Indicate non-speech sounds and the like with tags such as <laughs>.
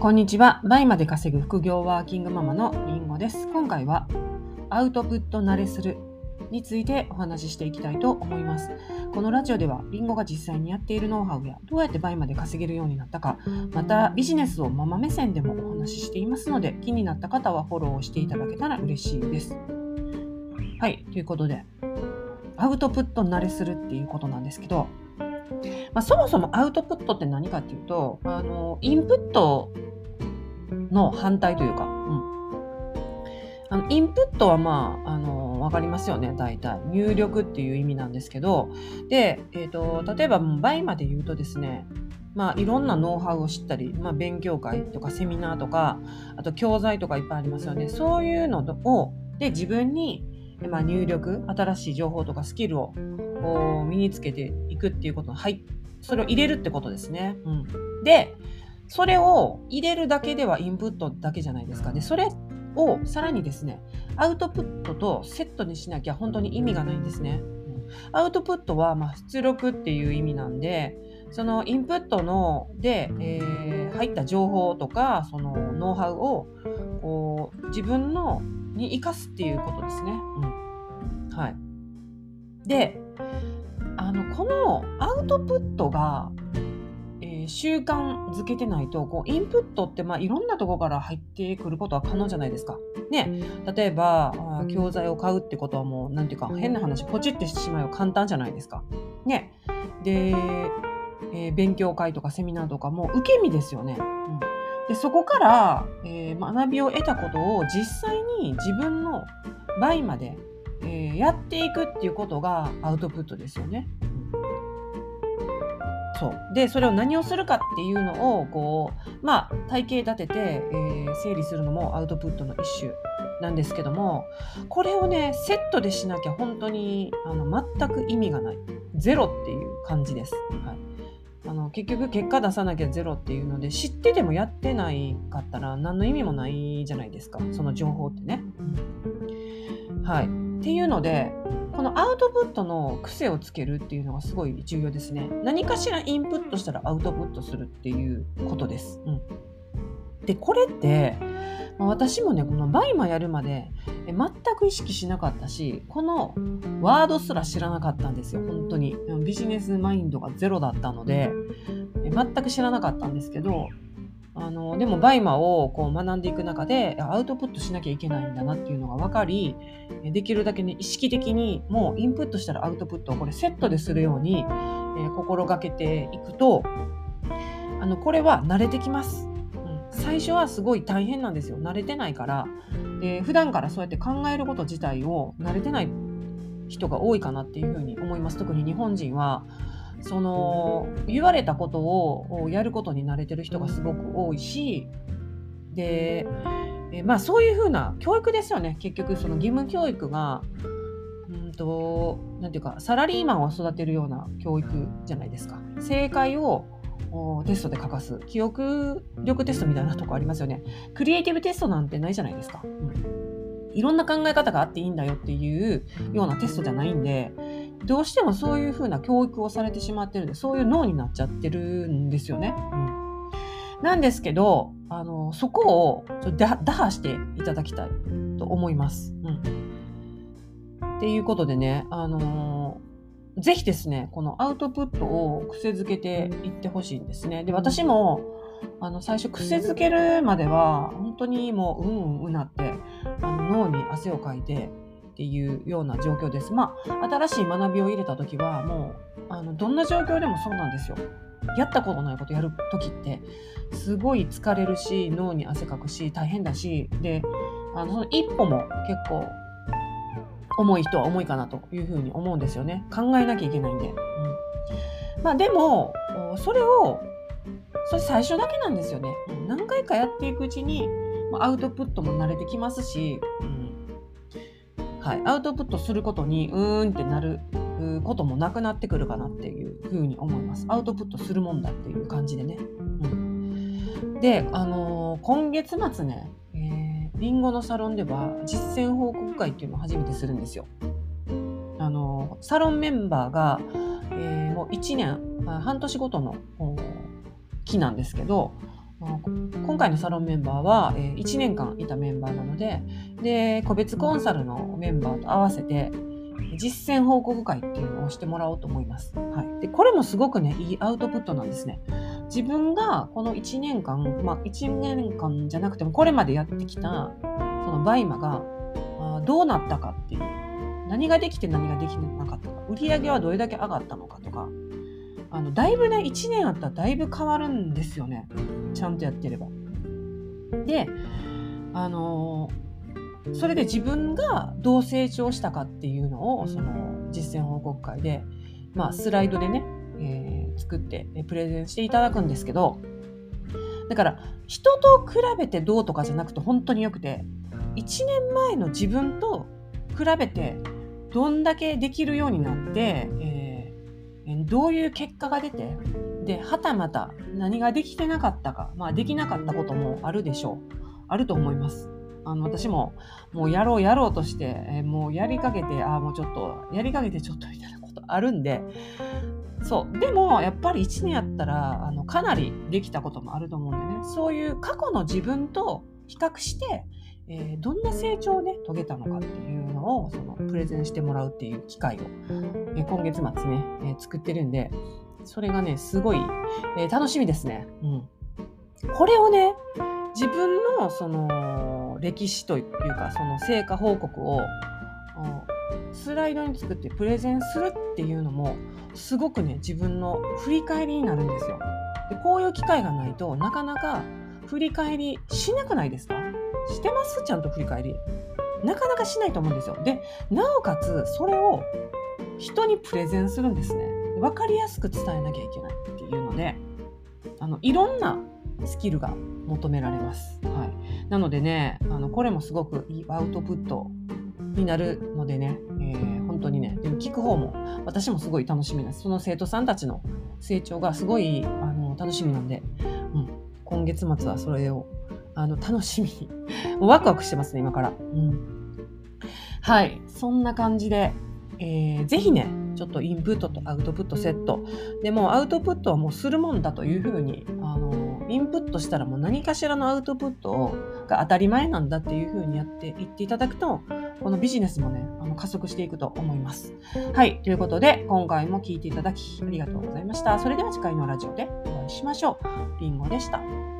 こんにちは。倍まで稼ぐ副業ワーキングママのりんごです。今回はアウトプット慣れするについてお話ししていきたいと思います。このラジオではりんごが実際にやっているノウハウやどうやって倍まで稼げるようになったか、またビジネスをママ目線でもお話ししていますので、気になった方はフォローしていただけたら嬉しいです。はい、ということで、アウトプット慣れするっていうことなんですけど、まあ、そもそもアウトプットって何かっていうと、あの、インプットの反対というか、うん。あの、インプットはまあ、あの、わかりますよね、大体。入力っていう意味なんですけど、で、えっ、ー、と、例えば倍まで言うとですね、まあ、いろんなノウハウを知ったり、まあ、勉強会とかセミナーとか、あと教材とかいっぱいありますよね。そういうのを、で、自分に、まあ、入力、新しい情報とかスキルを身につけていくっていうことはい、それを入れるってことですね。うん、で、それを入れるだけではインプットだけじゃないですか。で、それをさらにですね、アウトプットとセットにしなきゃ本当に意味がないんですね。アウトプットはま出力っていう意味なんで、そのインプットので、えー、入った情報とか、そのノウハウをこう自分のに生かすっていうことですね。うん、はい。で、あのこのアウトプットが習慣づけてないとこうインプットってまあいろんなとこから入ってくることは可能じゃないですか。ね、例えば教材を買うってことはもう何ていうか変な話ポチってしてしまえば簡単じゃないですか。ね、で、えー、勉強会とかセミナーとかも受け身ですよね。うんでそこから、えー、学びを得たことを実際に自分の倍まで、えー、やっていくっていうことがアウトプットですよね。そう。でそれを何をするかっていうのをこうまあ体系立てて、えー、整理するのもアウトプットの一種なんですけどもこれをねセットでしなきゃ本当にあの全く意味がない。ゼロっていう感じです。はい。あの結局結果出さなきゃゼロっていうので知っててもやってないかったら何の意味もないじゃないですか。その情報ってね。はい、っていうのでこのアウトプットの癖をつけるっていうのがすごい重要ですね。何かしらインプットしたらアウトプットするっていうことです。うん、で、これって、ま、私もね、この BUYMAやるまで全く意識しなかったし、このワードすら知らなかったんですよ、本当に。ビジネスマインドがゼロだったので、全く知らなかったんですけど、あのでも BUYMAをこう学んでいく中でアウトプットしなきゃいけないんだなっていうのが分かりできるだけね意識的にもうインプットしたらアウトプットをこれセットでするように、えー、心がけていくとあのこれは慣れてきます、うん、最初はすごい大変なんですよ。慣れてないから。で普段からそうやって考えること自体を慣れてない人が多いかなっていうふうに思います。特に日本人はその言われたことをやることに慣れてる人がすごく多いしで、えまあそういうふうな教育ですよね。結局その義務教育がうんとなんていうかサラリーマンを育てるような教育じゃないですか。正解をテストで書かす。記憶力テストみたいなとこありますよね。クリエイティブテストなんてないじゃないですか、うん。いろんな考え方があっていいんだよっていうようなテストじゃないんで、どうしてもそういうふうな教育をされてしまってるんで、そういう脳になっちゃってるんですよね。うん、なんですけど、あの、そこを打破していただきたいと思います。うん。っていうことでね、あのー、ぜひですね、このアウトプットを癖づけていってほしいんですね。で、私も、あの、最初癖づけるまでは、本当にもう、うんうんなって、あの脳に汗をかいて、っていうような状況です。まあ、新しい学びを入れた時はもうあのどんな状況でもそうなんですよ。やったことないことやる時ってすごい疲れるし脳に汗かくし大変だしであの一歩も結構重い人は重いかなというふうに思うんですよね。考えなきゃいけないんで、うん。まあ、でもそれをそれ最初だけなんですよね。何回かやっていくうちにアウトプットも慣れてきますし、うん。はい、アウトプットすることにうーんってなることもなくなってくるかなっていうふうに思います。アウトプットするもんだっていう感じでね。うん、で、あのー、今月末ね、えー、リンゴのサロンでは実践報告会っていうのを初めてするんですよ。あのー、サロンメンバーが、えー、もう1年、半年ごとの期なんですけど、今回のサロンメンバーは、1年間いたメンバーなので、で、個別コンサルのメンバーと合わせて、実践報告会っていうのをしてもらおうと思います。はい。で、これもすごくね、いいアウトプットなんですね。自分がこの1年間、まあ1年間じゃなくてもこれまでやってきた、その BUYMAがあどうなったかっていう。何ができて何ができなかったか。売り上げはどれだけ上がったのかとか。あの、だいぶね、1年あったらだいぶ変わるんですよね。ちゃんとやってれば。で、あのそれで自分がどう成長したかっていうのをその実践報告会で、まあ、スライドでね、えー、作ってプレゼンしていただくんですけどだから人と比べてどうとかじゃなくて本当によくて1年前の自分と比べてどんだけできるようになって、どういう結果が出てではたまた何ができてなかったか、まあ、できなかったこともあるでしょう。あると思います。あの私ももうやろうやろうとして、え、もうやりかけてああもうちょっとやりかけてちょっとみたいなことあるんで。そう。でもやっぱり1年やったらあのかなりできたこともあると思うんでね。そういう過去の自分と比較して、えー、どんな成長をね遂げたのかっていうのをそのプレゼンしてもらうっていう機会を、えー、今月末ね、えー、作ってるんでそれがねすごい、え楽しみですね。うん、これをね自分のその歴史というかその成果報告をスライドに作ってプレゼンするっていうのもすごくね自分の振り返りになるんですよ。でこういう機会がないとなかなか振り返りしなくないですか？してます？ちゃんと振り返り。なかなかしないと思うんですよ。でなおかつそれを人にプレゼンするんですね。分かりやすく伝えなきゃいけないっていうのであのいろんなスキルが求められます。はい、なのでねあのこれもすごくいいアウトプットになるのでね、えー、本当にねでも聞く方も私もすごい楽しみですその生徒さんたちの成長がすごいあの楽しみなんで、うん、今月末はそれをあの楽しみに <laughs> ワクワクしてますね今から、うん、はいそんな感じで、えー、ぜひねちょっとインプットとアウトプットセットでもアウトプットはもうするもんだというふうにあのインプットしたらもう何かしらのアウトプットが当たり前なんだっていう風にやっていっていただくと、このビジネスもね、あの加速していくと思います。はい。ということで、今回も聞いていただきありがとうございました。それでは次回のラジオでお会いしましょう。りんごでした。